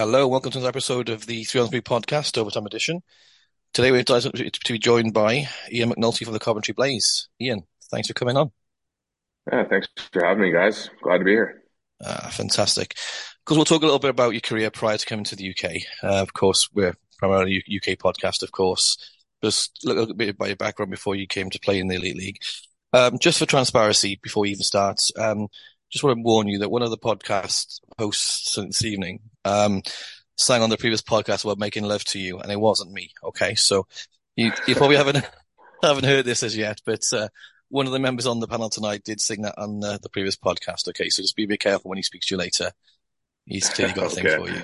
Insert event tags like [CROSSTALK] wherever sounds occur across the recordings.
Hello, welcome to another episode of the 3 on 3 podcast, Overtime Edition. Today we're delighted to be joined by Ian McNulty from the Coventry Blaze. Ian, thanks for coming on. Yeah, thanks for having me, guys. Glad to be here. Uh, fantastic. Because we'll talk a little bit about your career prior to coming to the UK. Uh, of course, we're primarily a UK podcast, of course. Just a little bit about your background before you came to play in the Elite League. Um, just for transparency, before we even start, um, just want to warn you that one of the podcast hosts this evening um, sang on the previous podcast about making love to you, and it wasn't me. Okay, so you, you probably haven't [LAUGHS] haven't heard this as yet, but uh, one of the members on the panel tonight did sing that on uh, the previous podcast. Okay, so just be a bit careful when he speaks to you later. He's clearly got a thing for you.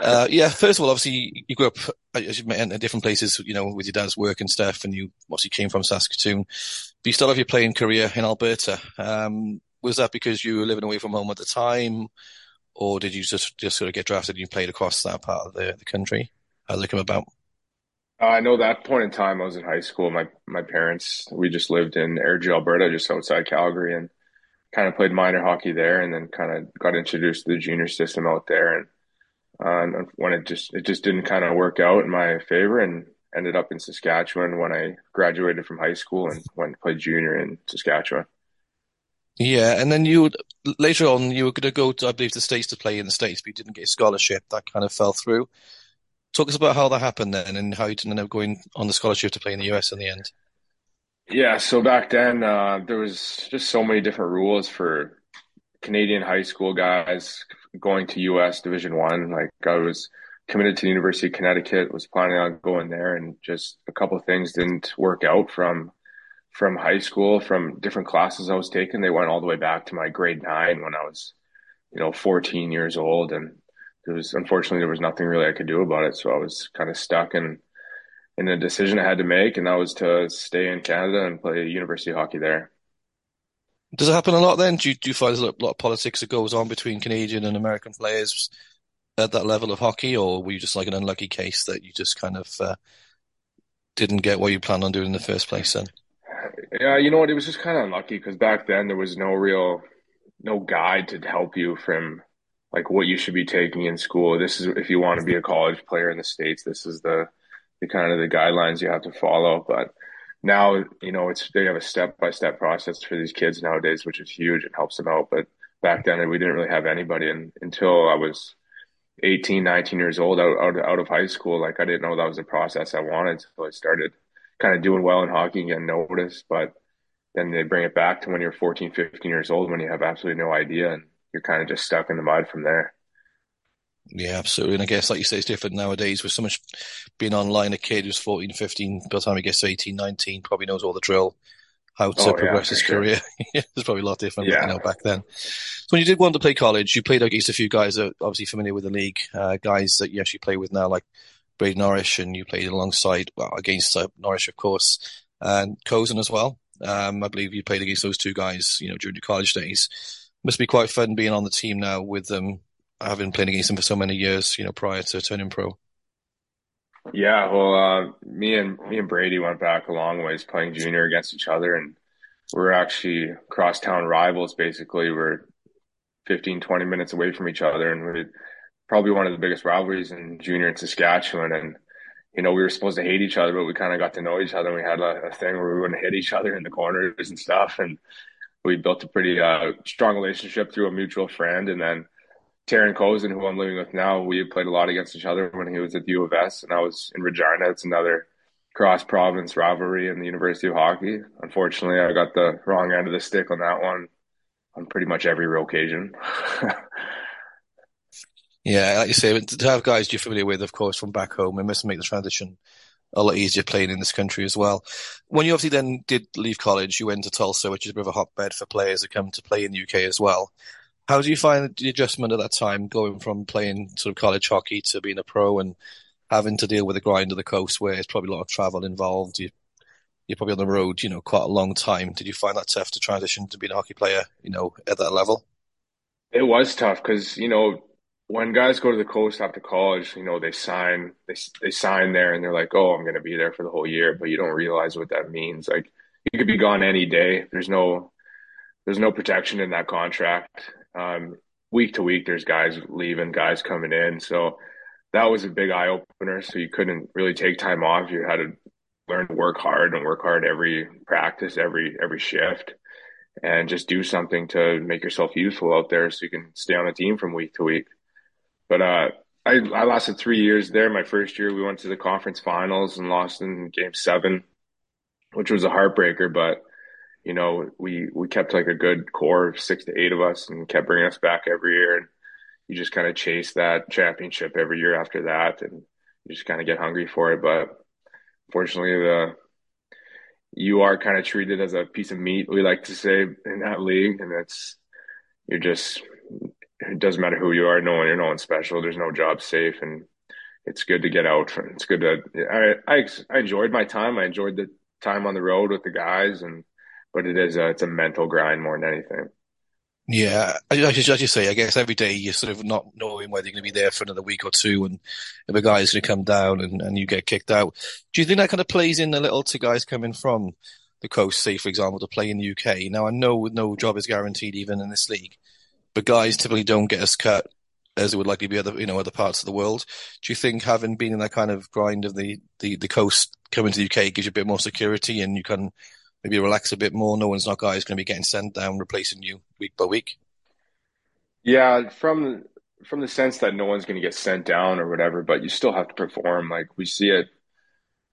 Uh, yeah, first of all, obviously you grew up as you in different places, you know, with your dad's work and stuff, and you obviously came from Saskatoon. But you still have your playing career in Alberta. Um, was that because you were living away from home at the time, or did you just just sort of get drafted and you played across that part of the, the country? How did it come about? Uh, I know that point in time I was in high school. My my parents we just lived in Airdrie, Alberta, just outside Calgary, and kind of played minor hockey there, and then kind of got introduced to the junior system out there. And, uh, when it just it just didn't kind of work out in my favor, and ended up in Saskatchewan when I graduated from high school and went to play junior in Saskatchewan. Yeah, and then you later on you were going to go to I believe the states to play in the states, but you didn't get a scholarship. That kind of fell through. Talk us about how that happened then, and how you ended up going on the scholarship to play in the US in the end. Yeah, so back then uh, there was just so many different rules for Canadian high school guys going to US Division One. Like I was committed to the University of Connecticut, was planning on going there, and just a couple things didn't work out from from high school, from different classes I was taking. They went all the way back to my grade nine when I was, you know, 14 years old. And there was, unfortunately, there was nothing really I could do about it. So I was kind of stuck in, in a decision I had to make, and that was to stay in Canada and play university hockey there. Does it happen a lot then? Do you, do you find there's a lot of politics that goes on between Canadian and American players at that level of hockey, or were you just like an unlucky case that you just kind of uh, didn't get what you planned on doing in the first place then? Yeah, you know what? It was just kind of unlucky because back then there was no real, no guide to help you from like what you should be taking in school. This is if you want to be a college player in the states. This is the the kind of the guidelines you have to follow. But now you know it's they have a step by step process for these kids nowadays, which is huge and helps them out. But back then we didn't really have anybody, and until I was 18, 19 years old, out out, out of high school, like I didn't know that was a process I wanted. So I started kind of doing well in hockey and getting noticed, but then they bring it back to when you're 14, 15 years old when you have absolutely no idea and you're kind of just stuck in the mud from there. Yeah, absolutely. And I guess, like you say, it's different nowadays with so much being online. A kid who's 14, 15, by the time he gets to 18, 19, probably knows all the drill, how to oh, progress yeah, his sure. career. [LAUGHS] it's probably a lot different yeah. you know, back then. So when you did want to play college, you played against a few guys that are obviously familiar with the league, uh, guys that you actually play with now, like Brady Norrish, and you played alongside, well, against uh, Norrish, of course, and Cozen as well. Um, I believe you played against those two guys, you know, during your college days. Must be quite fun being on the team now with them, having played against him for so many years, you know, prior to turning pro. Yeah, well, uh, me and me and Brady went back a long ways playing junior against each other, and we're actually crosstown rivals. Basically, we're 15, 20 minutes away from each other, and we're probably one of the biggest rivalries in junior in Saskatchewan. And, you know, we were supposed to hate each other, but we kind of got to know each other. And we had a, a, thing where we wouldn't hit each other in the corners and stuff. And we built a pretty uh, strong relationship through a mutual friend. And then Taryn Cozen, who I'm living with now, we played a lot against each other when he was at the U of S and I was in Regina. It's another cross province rivalry in the University of Hockey. Unfortunately, I got the wrong end of the stick on that one on pretty much every occasion. [LAUGHS] Yeah, like you say, to have guys you're familiar with, of course, from back home, it must make the transition a lot easier playing in this country as well. When you obviously then did leave college, you went to Tulsa, which is a bit of a hotbed for players that come to play in the UK as well. How do you find the adjustment at that time, going from playing sort of college hockey to being a pro and having to deal with the grind of the coast, where it's probably a lot of travel involved? You, you're probably on the road, you know, quite a long time. Did you find that tough to transition to being a hockey player, you know, at that level? It was tough because you know when guys go to the coast after college, you know, they sign they they sign there and they're like, "Oh, I'm going to be there for the whole year," but you don't realize what that means. Like you could be gone any day. There's no there's no protection in that contract. Um, week to week, there's guys leaving, guys coming in. So that was a big eye opener. So you couldn't really take time off. You had to learn to work hard and work hard every practice, every every shift, and just do something to make yourself useful out there so you can stay on the team from week to week. But uh, I I lasted three years there. My first year, we went to the conference finals and lost in game seven, which was a heartbreaker. But you know, we we kept like a good core of six to eight of us, and kept bringing us back every year. And you just kind of chase that championship every year after that, and you just kind of get hungry for it. But fortunately, the you are kind of treated as a piece of meat. We like to say in that league, and it's you're just it doesn't matter who you are. No one, you're no one special. There's no job safe, and it's good to get out. It's good to. I I, I enjoyed my time. I enjoyed the time on the road with the guys, and but it is a, it's a mental grind more than anything. Yeah, as you say, I guess every day you're sort of not knowing whether you're going to be there for another week or two, and if a guy is going to come down and, and you get kicked out. Do you think that kind of plays in a little to guys coming from the coast, say for example, to play in the UK? Now I know no job is guaranteed even in this league, but guys typically don't get as cut as it would likely be other you know other parts of the world. Do you think having been in that kind of grind of the the, the coast coming to the UK gives you a bit more security and you can maybe relax a bit more? No one's not guys going to be getting sent down replacing you week by week. Yeah, from from the sense that no one's going to get sent down or whatever, but you still have to perform. Like we see it.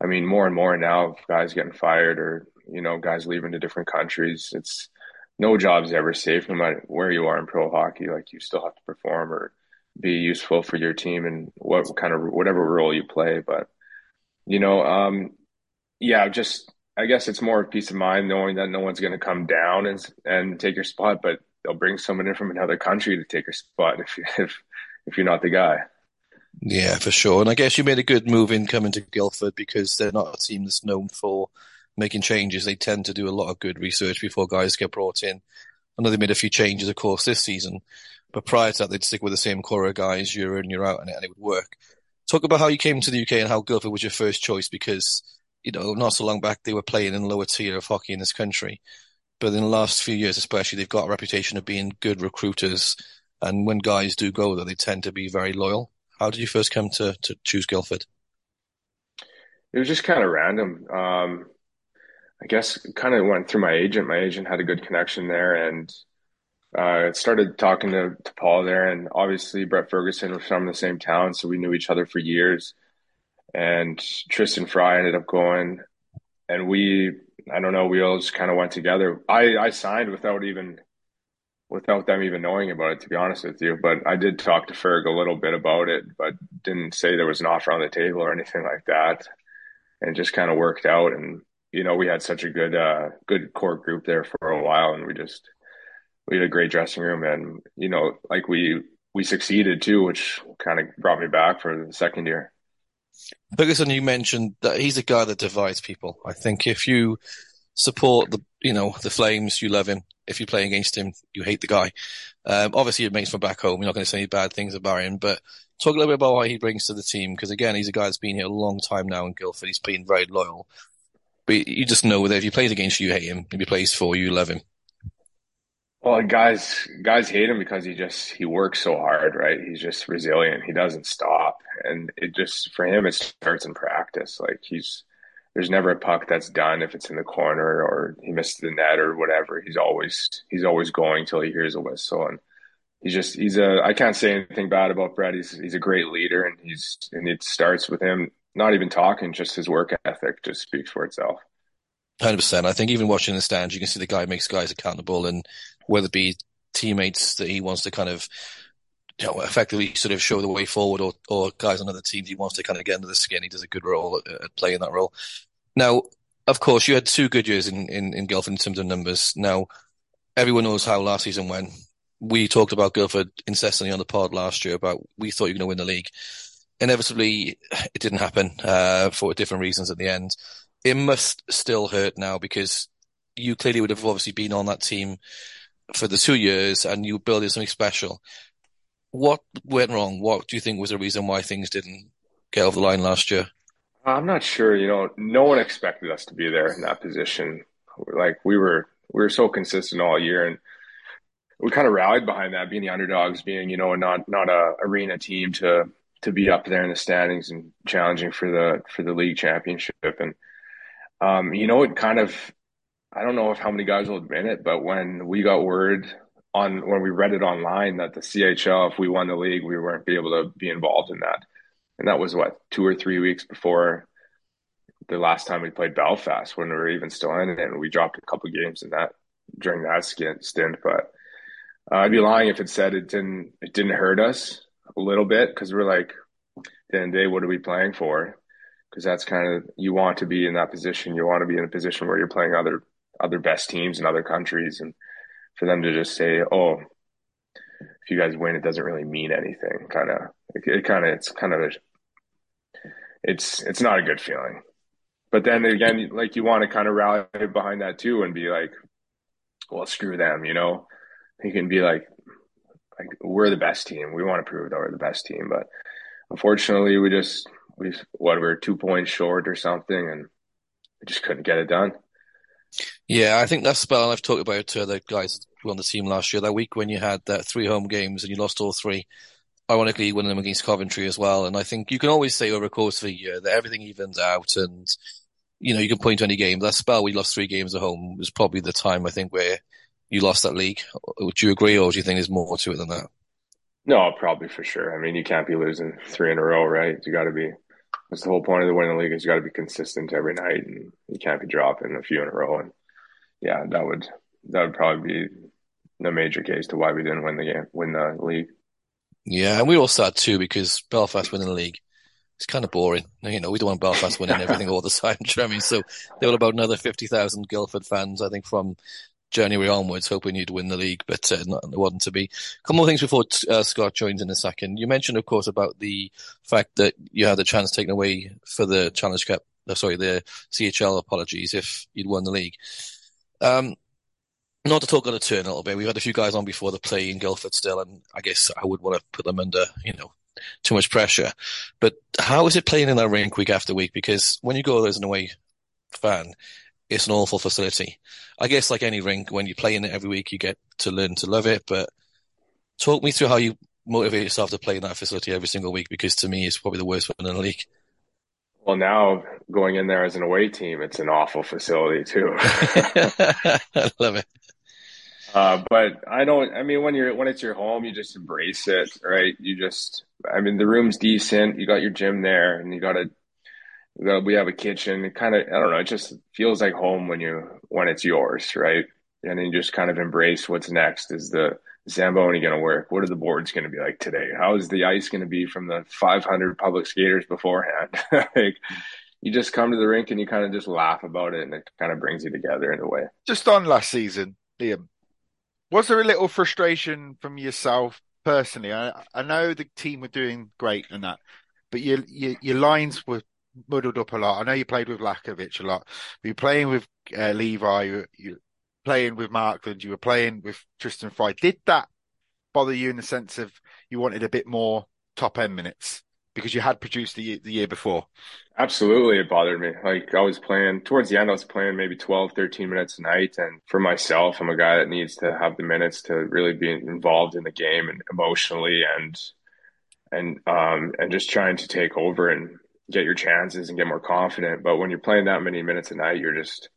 I mean, more and more now, of guys getting fired or you know guys leaving to different countries. It's no job's ever safe, no matter where you are in pro hockey. Like you still have to perform or be useful for your team and what kind of whatever role you play. But you know, um, yeah, just I guess it's more of peace of mind knowing that no one's going to come down and and take your spot, but they'll bring someone in from another country to take your spot if you, if if you're not the guy. Yeah, for sure. And I guess you made a good move in coming to Guildford because they're not a team that's known for making changes. They tend to do a lot of good research before guys get brought in. I know they made a few changes, of course, this season, but prior to that, they'd stick with the same core of guys year in, year out, and it, and it would work. Talk about how you came to the UK and how Guildford was your first choice because, you know, not so long back they were playing in lower tier of hockey in this country. But in the last few years, especially, they've got a reputation of being good recruiters. And when guys do go there, they tend to be very loyal. How did you first come to, to choose Guildford? It was just kind of random. Um, I guess kind of went through my agent. My agent had a good connection there, and uh, started talking to, to Paul there. And obviously, Brett Ferguson was from the same town, so we knew each other for years. And Tristan Fry ended up going, and we, I don't know, we all just kind of went together. I, I signed without even, without them even knowing about it, to be honest with you. But I did talk to Ferg a little bit about it, but didn't say there was an offer on the table or anything like that. And just kind of worked out and you know, we had such a good, uh, good core group there for a while, and we just we had a great dressing room, and you know, like we we succeeded too, which kind of brought me back for the second year. Ferguson, you mentioned that he's a guy that divides people. I think if you support the, you know, the Flames, you love him. If you play against him, you hate the guy. Um, obviously, it makes from back home. You're not going to say any bad things about him, but talk a little bit about what he brings to the team. Because again, he's a guy that's been here a long time now in Guildford. He's been very loyal. But you just know that if he plays against you, you hate him. If he plays for you, you love him. Well, guys, guys hate him because he just he works so hard, right? He's just resilient. He doesn't stop, and it just for him it starts in practice. Like he's there's never a puck that's done if it's in the corner or he missed the net or whatever. He's always he's always going till he hears a whistle, and he's just he's a I can't say anything bad about Brett. He's he's a great leader, and he's and it starts with him not even talking, just his work ethic just speaks for itself. Hundred percent. I think even watching the stands, you can see the guy makes guys accountable, and whether it be teammates that he wants to kind of, you know, effectively sort of show the way forward, or or guys on other teams he wants to kind of get under the skin. He does a good role at, at playing that role. Now, of course, you had two good years in in, in Guildford in terms of numbers. Now, everyone knows how last season went. We talked about Guildford incessantly on the pod last year about we thought you were going to win the league inevitably it didn't happen uh, for different reasons at the end. It must still hurt now because you clearly would have obviously been on that team for the two years and you building something special. What went wrong? What do you think was the reason why things didn't get off the line last year? I'm not sure. You know, no one expected us to be there in that position. Like we were, we were so consistent all year, and we kind of rallied behind that, being the underdogs, being you know not not a arena team to to be up there in the standings and challenging for the for the league championship. And um, you know, it kind of I don't know if how many guys will admit it, but when we got word on when we read it online that the CHL, if we won the league, we weren't be able to be involved in that. And that was what two or three weeks before the last time we played Belfast when we were even still in it, and we dropped a couple games in that during that stint. But uh, I'd be lying if it said it didn't it didn't hurt us a little bit because we're like, then day, what are we playing for? Because that's kind of you want to be in that position. You want to be in a position where you're playing other other best teams in other countries, and for them to just say, "Oh, if you guys win, it doesn't really mean anything." Kind of, it, it kind of, it's kind of, a, it's it's not a good feeling. But then again, like you want to kind of rally behind that too, and be like, "Well, screw them," you know. You can be like, like we're the best team. We want to prove that we're the best team, but unfortunately, we just we what we we're two points short or something, and we just couldn't get it done. Yeah, I think that's spell I've talked about to the guys who on the team last year. That week when you had that three home games and you lost all three, ironically winning them against Coventry as well. And I think you can always say over the course of a year that everything evens out and you know, you can point to any game. That spell we lost three games at home was probably the time I think where you lost that league. Would you agree, or do you think there's more to it than that? No, probably for sure. I mean, you can't be losing three in a row, right? You got to be. That's the whole point of the winning league is you got to be consistent every night, and you can't be dropping a few in a row. And yeah, that would that would probably be the major case to why we didn't win the game, win the league. Yeah, and we all sad too because Belfast winning the league it's kind of boring. You know, we don't want Belfast winning everything all the time. [LAUGHS] You know I mean? So there were about another 50,000 Guildford fans, I think, from January onwards, hoping you'd win the league, but uh, not, it wasn't to be. A couple more things before uh, Scott joins in a second. You mentioned, of course, about the fact that you had the chance taken away for the Challenge Cup, uh, sorry, the CHL apologies, if you'd won the league. Um, not to talk on a turn a little bit, we've had a few guys on before the play in Guildford still, and I guess I would want to put them under, you know, too much pressure. But how is it playing in that rink week after week? Because when you go there as an away fan, it's an awful facility. I guess like any rink, when you play in it every week, you get to learn to love it. But talk me through how you motivate yourself to play in that facility every single week, because to me, it's probably the worst one in the league. Well, now going in there as an away team, it's an awful facility too. [LAUGHS] I love it. Uh, but I don't. I mean, when you're when it's your home, you just embrace it, right? You just. I mean, the room's decent. You got your gym there, and you got a we have a kitchen. It kind of, I don't know, it just feels like home when you when it's yours, right? And then you just kind of embrace what's next. Is the Zamboni going to work? What are the boards going to be like today? How is the ice going to be from the 500 public skaters beforehand? [LAUGHS] like, you just come to the rink and you kind of just laugh about it, and it kind of brings you together in a way. Just on last season, Liam, was there a little frustration from yourself personally? I, I know the team were doing great and that, but your, your your lines were muddled up a lot. I know you played with Lakovic a lot. You were playing with uh, Levi. You, you playing with Markland. You were playing with Tristan Fry. Did that bother you in the sense of you wanted a bit more top end minutes because you had produced the the year before? Absolutely, it bothered me. Like I was playing towards the end, I was playing maybe 12, 13 minutes a night. And for myself, I'm a guy that needs to have the minutes to really be involved in the game and emotionally and and um and just trying to take over and get your chances and get more confident. But when you're playing that many minutes a night, you're just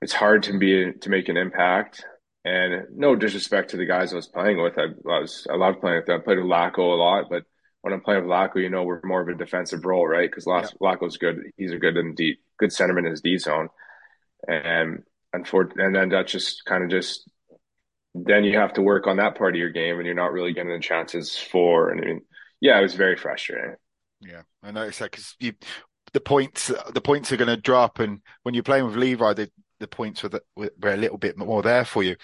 it's hard to be to make an impact. And no disrespect to the guys I was playing with, I, I was I loved playing with them. I played with Laco a lot, but when I'm playing with Laco, you know we're more of a defensive role, right? Because yeah. Laco's good. He's a good and deep, good centerman in his D zone, and unfortunately, and then that's just kind of just then you have to work on that part of your game, and you're not really getting the chances for. And I mean, yeah, it was very frustrating. Yeah, I noticed that because you the points the points are going to drop, and when you're playing with Levi, the the points were, the, were a little bit more there for you.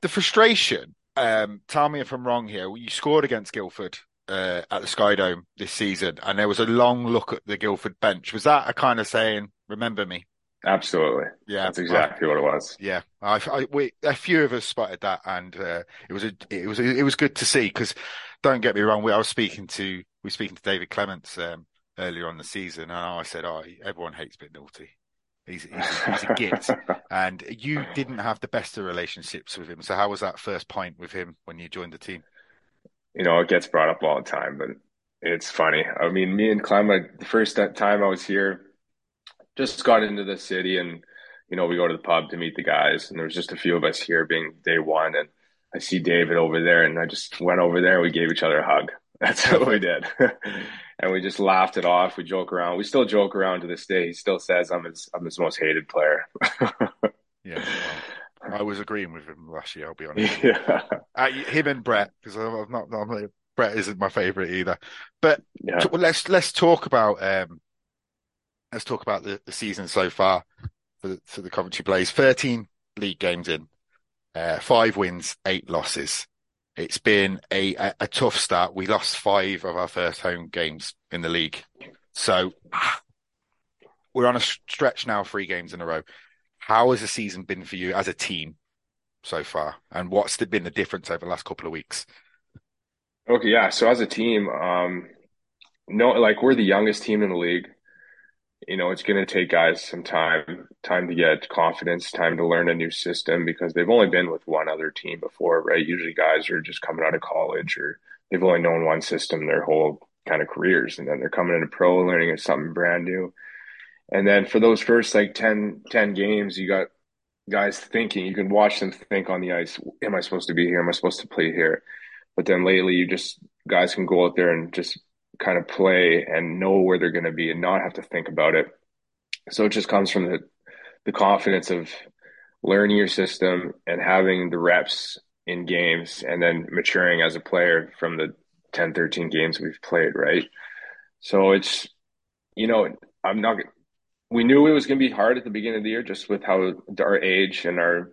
The frustration. Um, tell me if I'm wrong here. You scored against Guildford uh, at the Sky Dome this season, and there was a long look at the Guildford bench. Was that a kind of saying, "Remember me"? Absolutely. Yeah, that's exactly I, what it was. Yeah, I, I, we, a few of us spotted that, and uh, it was a, it was a, it was good to see. Because don't get me wrong, we, I was speaking to we were speaking to David Clements um, earlier on the season, and I said, "Oh, everyone hates McNulty. He's, he's, he's a git." [LAUGHS] and you didn't have the best of relationships with him. So how was that first point with him when you joined the team? You know, it gets brought up all the time, but it's funny. I mean, me and Clem, the first time I was here just got into the city and you know we go to the pub to meet the guys and there was just a few of us here being day one and I see David over there and I just went over there and we gave each other a hug. [LAUGHS] That's what we did. [LAUGHS] and we just laughed it off. We joke around. We still joke around to this day. He still says I'm his I'm his most hated player. [LAUGHS] yeah. Well, I was agreeing with him last year, I'll be honest. Yeah. Uh, him and Brett, because I'm not, I'm, Brett isn't my favorite either. But yeah. t- let's let's talk about um, let's talk about the, the season so far for the, for the Coventry Blaze. 13 league games in, uh, five wins, eight losses. It's been a, a, a, tough start. We lost five of our first home games in the league. So [SIGHS] we're on a stretch now, three games in a row. How has the season been for you as a team so far? And what's been the difference over the last couple of weeks? Okay. Yeah. So as a team, um, no, like we're the youngest team in the league you know, it's going to take guys some time, time to get confidence, time to learn a new system because they've only been with one other team before, right? Usually guys are just coming out of college or they've only known one system their whole kind of careers. And then they're coming into pro learning something brand new. And then for those first like 10, 10 games, you got guys thinking, you can watch them think on the ice. Am I supposed to be here? Am I supposed to play here? But then lately you just, guys can go out there and just kind of play and know where they're going to be and not have to think about it. So it just comes from the the confidence of learning your system and having the reps in games and then maturing as a player from the 10 13 games we've played, right? So it's you know, I'm not we knew it was going to be hard at the beginning of the year just with how our age and our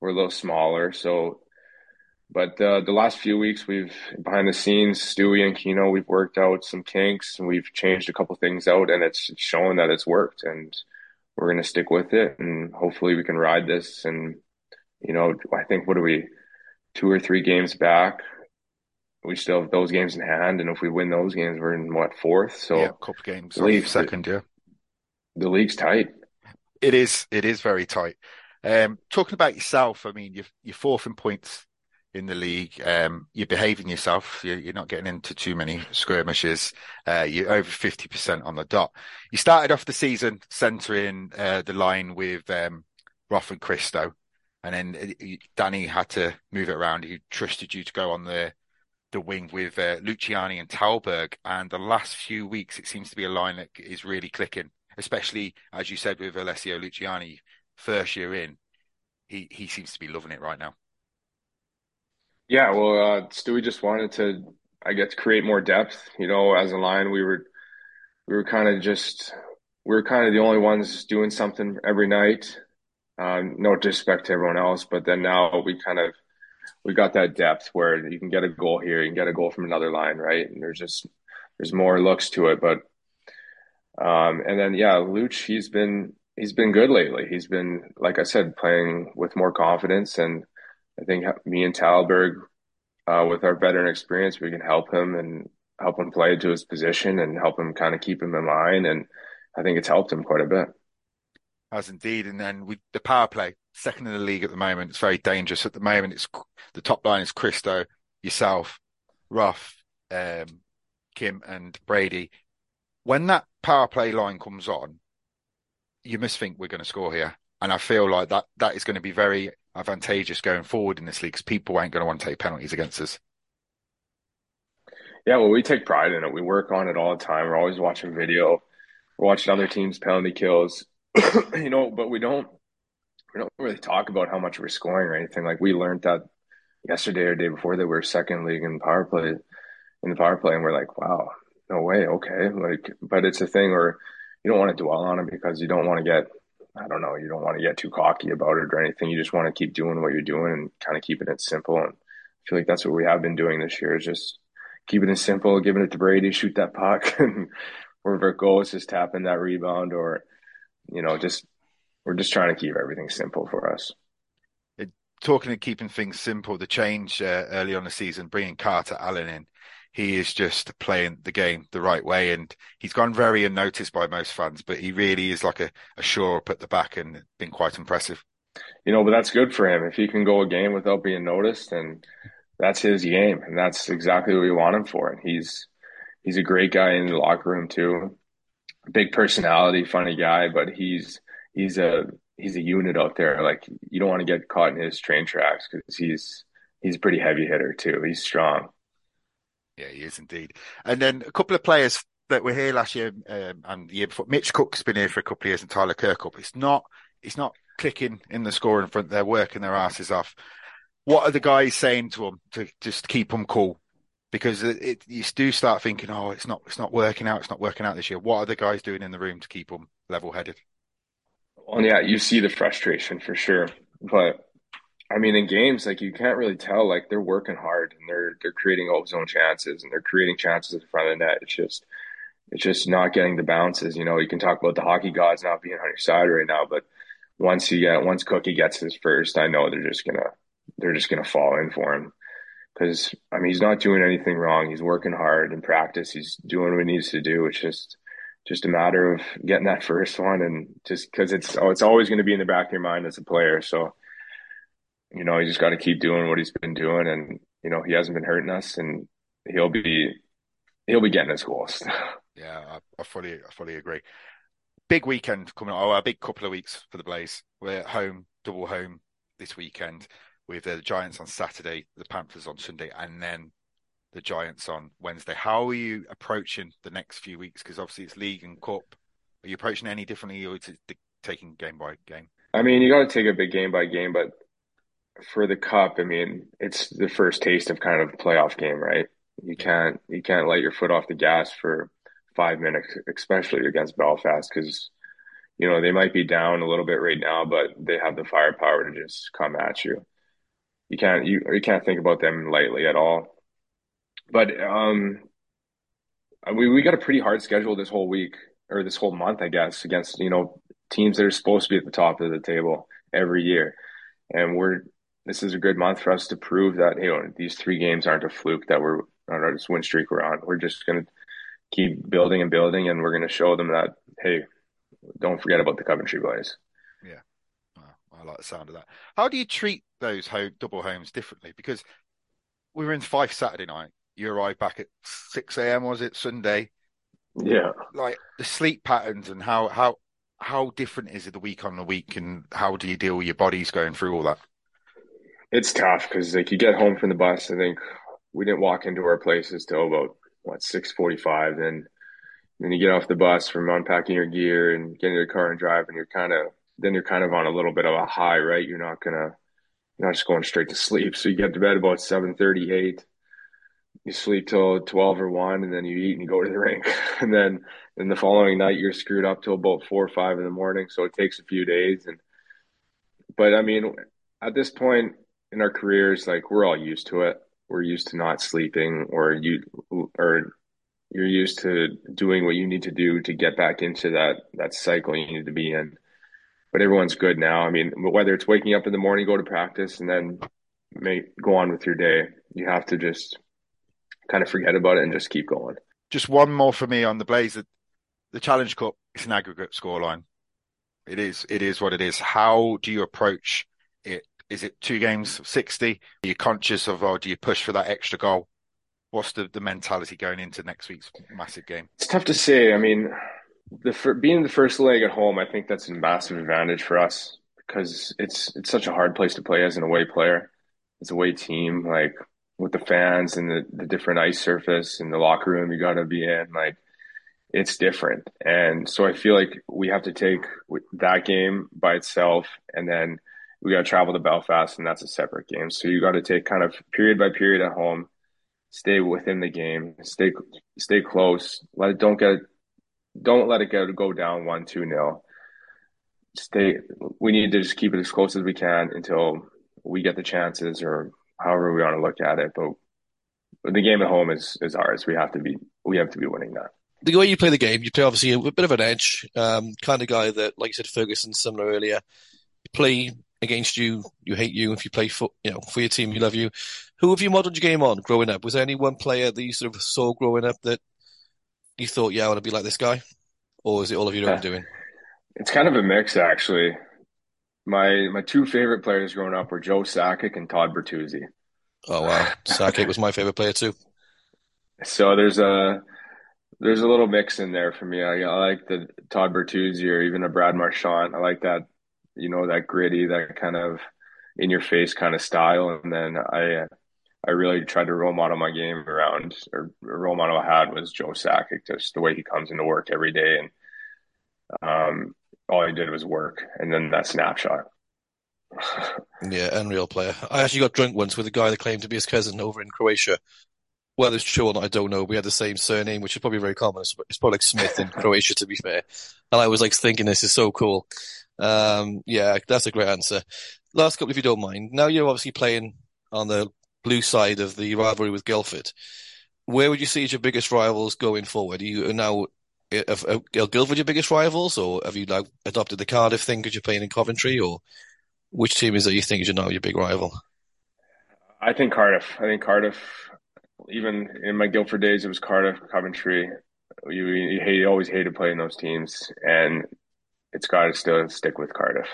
we're a little smaller. So but uh, the last few weeks, we've behind the scenes, Stewie and Kino, we've worked out some kinks and we've changed a couple things out, and it's showing that it's worked. And we're going to stick with it, and hopefully we can ride this. And you know, I think what are we, two or three games back? We still have those games in hand, and if we win those games, we're in what fourth? So yeah, couple games, league, second, yeah. The league's tight. It is. It is very tight. Um, talking about yourself, I mean, you're, you're fourth in points in the league. Um, you're behaving yourself. You're, you're, not getting into too many skirmishes. Uh, you're over 50% on the dot. You started off the season centering uh, the line with um, Roth and Christo. And then uh, Danny had to move it around. He trusted you to go on the the wing with uh, Luciani and Talberg. And the last few weeks, it seems to be a line that is really clicking, especially as you said with Alessio Luciani, first year in. He he seems to be loving it right now. Yeah, well, uh, Stewie just wanted to, I guess, create more depth. You know, as a line, we were, we were kind of just, we were kind of the only ones doing something every night. Um, no disrespect to everyone else, but then now we kind of, we got that depth where you can get a goal here, you can get a goal from another line, right? And there's just, there's more looks to it, but, um, and then yeah, Luch, he's been, he's been good lately. He's been, like I said, playing with more confidence and I think me and Talberg, uh, with our veteran experience, we can help him and help him play to his position and help him kind of keep him in line. And I think it's helped him quite a bit. As indeed. And then with the power play, second in the league at the moment, it's very dangerous. At the moment, it's the top line is Christo, yourself, Ruff, um, Kim, and Brady. When that power play line comes on, you must think we're going to score here. And I feel like that that is going to be very advantageous going forward in this league because people ain't going to want to take penalties against us. Yeah, well, we take pride in it. We work on it all the time. We're always watching video. We're watching other teams' penalty kills, [CLEARS THROAT] you know, but we don't we don't really talk about how much we're scoring or anything. Like we learned that yesterday or day before that we were second league in power play in the power play, and we're like, wow, no way, okay. Like, but it's a thing where you don't want to dwell on it because you don't want to get I don't know, you don't want to get too cocky about it or anything. You just want to keep doing what you're doing and kind of keeping it simple. And I feel like that's what we have been doing this year is just keeping it simple, giving it to Brady, shoot that puck, [LAUGHS] and wherever it goes, just tapping that rebound or, you know, just we're just trying to keep everything simple for us. Talking of keeping things simple, the change uh, early on the season, bringing Carter Allen in, he is just playing the game the right way, and he's gone very unnoticed by most fans. But he really is like a, a sure up at the back, and been quite impressive. You know, but that's good for him if he can go a game without being noticed, and that's his game, and that's exactly what we want him for. And he's he's a great guy in the locker room too, big personality, funny guy, but he's he's a he's a unit out there. Like you don't want to get caught in his train tracks because he's he's a pretty heavy hitter too. He's strong. Yeah, he is indeed. And then a couple of players that were here last year um, and the year before. Mitch Cook's been here for a couple of years, and Tyler Kirkup. It's not it's not clicking in the score in front. They're working their asses off. What are the guys saying to them to just keep them cool? Because it, it, you do start thinking, oh, it's not it's not working out. It's not working out this year. What are the guys doing in the room to keep them level headed? Well, yeah, you see the frustration for sure, but I mean, in games, like you can't really tell. Like they're working hard and they're they're creating all zone chances and they're creating chances in front of the net. It's just it's just not getting the bounces. You know, you can talk about the hockey gods not being on your side right now, but once you get once Cookie gets his first, I know they're just gonna they're just gonna fall in for him because I mean he's not doing anything wrong. He's working hard in practice. He's doing what he needs to do. It's just just a matter of getting that [LAUGHS] first one and just because it's oh it's always going to be in the back of your mind as a player. So you know, he just got to keep doing what he's been doing, and you know, he hasn't been hurting us, and he'll be he'll be getting his goals. [LAUGHS] yeah, I, I, fully I fully agree. Big weekend coming. Up. Oh, a big couple of weeks for the Blaze. We're at home, double home this weekend with the Giants on Saturday, the Panthers on Sunday, and then the Giants on Wednesday. How are you approaching the next few weeks? Because obviously it's league and cup. Are you approaching any differently, or is it taking game by game? I mean, you got to take a big game by game, but for the cup, I mean, it's the first taste of kind of playoff game, right? You can't you can't let your foot off the gas for five minutes, especially against Belfast, because you know they might be down a little bit right now, but they have the firepower to just come at you. You can't you you can't think about them lightly at all. But um, we we got a pretty hard schedule this whole week or this whole month, I guess, against you know teams that are supposed to be at the top of the table every year, and we're this is a good month for us to prove that you know these three games aren't a fluke that we're on this win streak we're on. We're just going to keep building and building, and we're going to show them that hey, don't forget about the Coventry boys. Yeah, I like the sound of that. How do you treat those home, double homes differently? Because we were in five Saturday night. You arrived back at six a.m. Was it Sunday? Yeah. Like the sleep patterns and how how how different is it the week on the week, and how do you deal with your bodies going through all that? It's tough because like you get home from the bus. I think we didn't walk into our places till about what six forty five. Then then you get off the bus from unpacking your gear and getting your car and drive, and you're kind of then you're kind of on a little bit of a high, right? You're not gonna you're not just going straight to sleep. So you get to bed about seven thirty eight. You sleep till twelve or one, and then you eat and go to the [LAUGHS] rink, and then then the following night you're screwed up till about four or five in the morning. So it takes a few days, and but I mean, at this point, in our careers, like we're all used to it. We're used to not sleeping, or you, or you're used to doing what you need to do to get back into that that cycle you need to be in. But everyone's good now. I mean, whether it's waking up in the morning, go to practice, and then make go on with your day, you have to just kind of forget about it and just keep going. Just one more for me on the Blaze. The Challenge Cup is an aggregate scoreline. It is. It is what it is. How do you approach is it two games of 60? Are you conscious of, or do you push for that extra goal? What's the, the mentality going into next week's massive game? It's tough to say. I mean, the being the first leg at home, I think that's a massive advantage for us because it's it's such a hard place to play as an away player, as a away team. Like with the fans and the, the different ice surface and the locker room you got to be in, like it's different. And so I feel like we have to take that game by itself and then we got to travel to Belfast, and that's a separate game. So you got to take kind of period by period at home, stay within the game, stay stay close. Let don't get don't let it go go down one two nil. Stay. We need to just keep it as close as we can until we get the chances, or however we want to look at it. But the game at home is is ours. We have to be we have to be winning that. the way you play the game, you play obviously a, a bit of an edge, um, kind of guy that, like you said, Ferguson, similar earlier. You play against you, you hate you. If you play for, you know, for your team, you love you. Who have you modeled your game on growing up? Was there any one player that you sort of saw growing up that you thought, yeah, I want to be like this guy? Or is it all of your own uh, doing? It's kind of a mix, actually. My my two favorite players growing up were Joe Sakic and Todd Bertuzzi. Oh wow, Sakic was my favorite player too. So there's a there's a little mix in there for me. I, I like the Todd Bertuzzi or even a Brad Marchand. I like that, you know, that gritty, that kind of in your face kind of style. And then I I really tried to role model my game around, or role model I had was Joe Sakic, just the way he comes into work every day, and um, all he did was work, and then that snapshot. [LAUGHS] yeah, unreal player. I actually got drunk once with a guy that claimed to be his cousin over in Croatia. Whether it's true or not, I don't know. We had the same surname, which is probably very common. It's probably like Smith in [LAUGHS] Croatia, to be fair. And I was like thinking, this is so cool. Um, yeah, that's a great answer. Last couple, if you don't mind. Now you're obviously playing on the blue side of the rivalry with Guildford. Where would you see your biggest rivals going forward? Are you now are, are Guildford your biggest rivals, or have you now adopted the Cardiff thing because you're playing in Coventry, or which team is that you think is now your big rival? I think Cardiff. I think Cardiff. Even in my Guildford days, it was Cardiff, Coventry. You, you, hate, you always hated playing those teams, and it's got to still stick with Cardiff.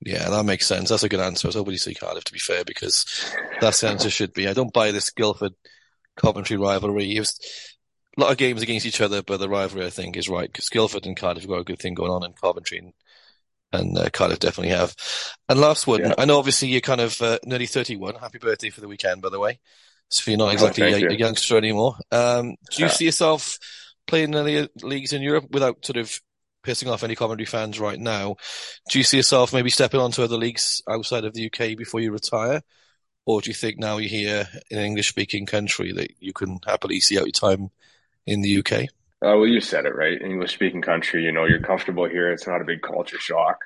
Yeah, that makes sense. That's a good answer. I was hoping you say Cardiff, to be fair, because that's the answer should be. I don't buy this Guildford Coventry rivalry. It was a lot of games against each other, but the rivalry, I think, is right because Guildford and Cardiff have got a good thing going on in Coventry, and, and uh, Cardiff definitely have. And last one, yeah. I know obviously you're kind of uh, nearly 31. Happy birthday for the weekend, by the way. So you're not oh, exactly oh, a, you. a, youngster anymore. Um, do you yeah. see yourself playing in any leagues in Europe without sort of pissing off any Coventry fans right now. Do you see yourself maybe stepping onto other leagues outside of the UK before you retire? Or do you think now you're here in an English speaking country that you can happily see out your time in the UK? Uh, well, you said it right. English speaking country, you know, you're comfortable here. It's not a big culture shock.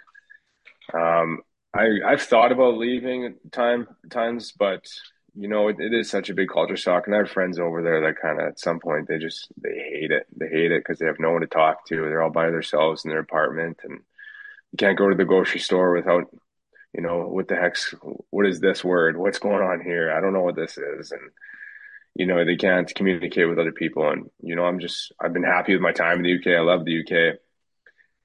Um, I, I've thought about leaving time times, but you know, it, it is such a big culture shock. And I have friends over there that kind of at some point they just they hate it. They hate it because they have no one to talk to. They're all by themselves in their apartment, and you can't go to the grocery store without, you know, what the heck's what is this word? What's going on here? I don't know what this is, and you know they can't communicate with other people. And you know, I'm just I've been happy with my time in the UK. I love the UK,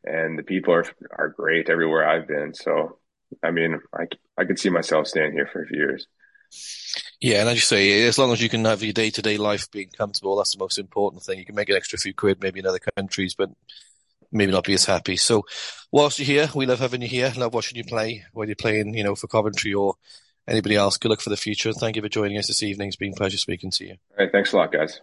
and the people are are great everywhere I've been. So I mean, I I could see myself staying here for a few years. Yeah, and as you say, as long as you can have your day to day life being comfortable, that's the most important thing. You can make an extra few quid maybe in other countries, but maybe not be as happy. So, whilst you're here, we love having you here. Love watching you play, whether you're playing, you know, for Coventry or anybody else. Good luck for the future. Thank you for joining us this evening. It's been a pleasure speaking to you. All right, thanks a lot, guys.